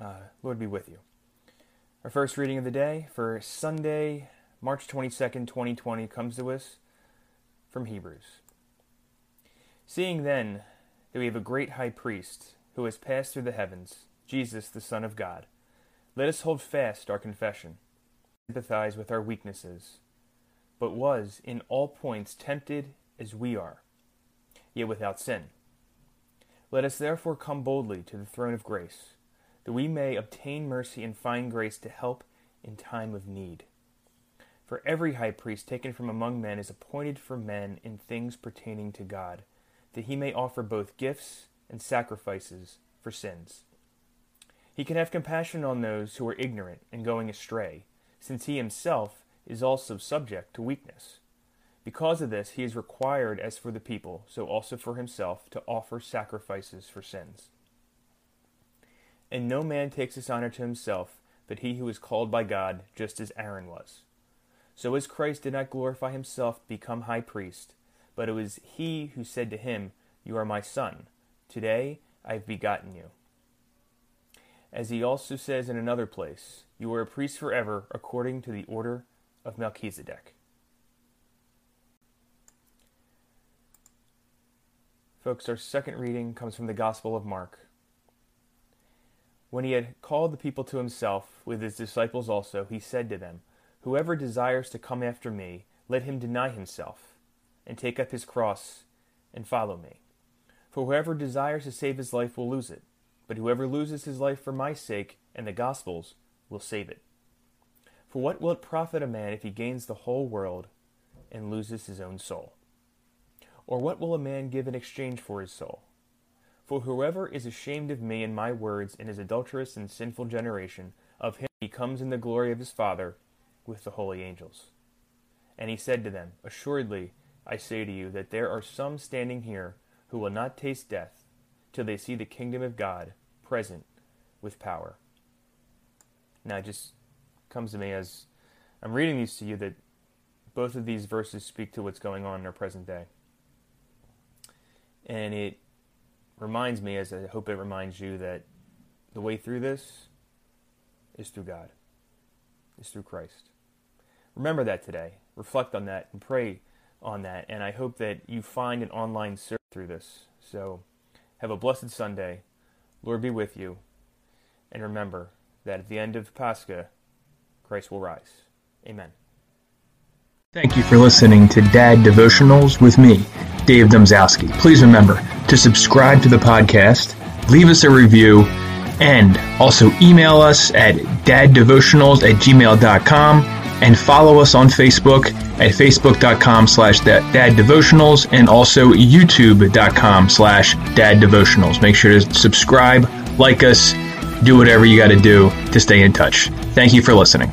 Uh, Lord be with you. Our first reading of the day for Sunday, March 22nd, 2020, comes to us from Hebrews. Seeing then that we have a great high priest who has passed through the heavens, Jesus, the Son of God, let us hold fast our confession, sympathize with our weaknesses, but was in all points tempted as we are, yet without sin. Let us therefore come boldly to the throne of grace, that we may obtain mercy and find grace to help in time of need. For every high priest taken from among men is appointed for men in things pertaining to God, that he may offer both gifts and sacrifices for sins. He can have compassion on those who are ignorant and going astray, since he himself is also subject to weakness. Because of this, he is required, as for the people, so also for himself, to offer sacrifices for sins. And no man takes this honor to himself, but he who is called by God, just as Aaron was. So as Christ did not glorify himself to become high priest, but it was he who said to him, You are my son. Today I have begotten you. As he also says in another place, You are a priest forever, according to the order of Melchizedek. Folks, our second reading comes from the Gospel of Mark. When he had called the people to himself, with his disciples also, he said to them, Whoever desires to come after me, let him deny himself, and take up his cross, and follow me. For whoever desires to save his life will lose it, but whoever loses his life for my sake and the gospel's will save it. For what will it profit a man if he gains the whole world and loses his own soul? Or what will a man give in exchange for his soul? For whoever is ashamed of me and my words in his adulterous and sinful generation, of him he comes in the glory of his Father with the holy angels. And he said to them, Assuredly, I say to you that there are some standing here who will not taste death till they see the kingdom of God present with power. Now it just comes to me as I'm reading these to you that both of these verses speak to what's going on in our present day. And it reminds me, as I hope it reminds you, that the way through this is through God, is through Christ. Remember that today. Reflect on that and pray on that. And I hope that you find an online search through this. So have a blessed Sunday. Lord be with you. And remember that at the end of Pascha, Christ will rise. Amen. Thank you for listening to Dad Devotionals with me, Dave Domzowski. Please remember to subscribe to the podcast, leave us a review, and also email us at daddevotionals at gmail.com and follow us on Facebook at facebook.com slash daddevotionals and also youtube.com slash daddevotionals. Make sure to subscribe, like us, do whatever you got to do to stay in touch. Thank you for listening.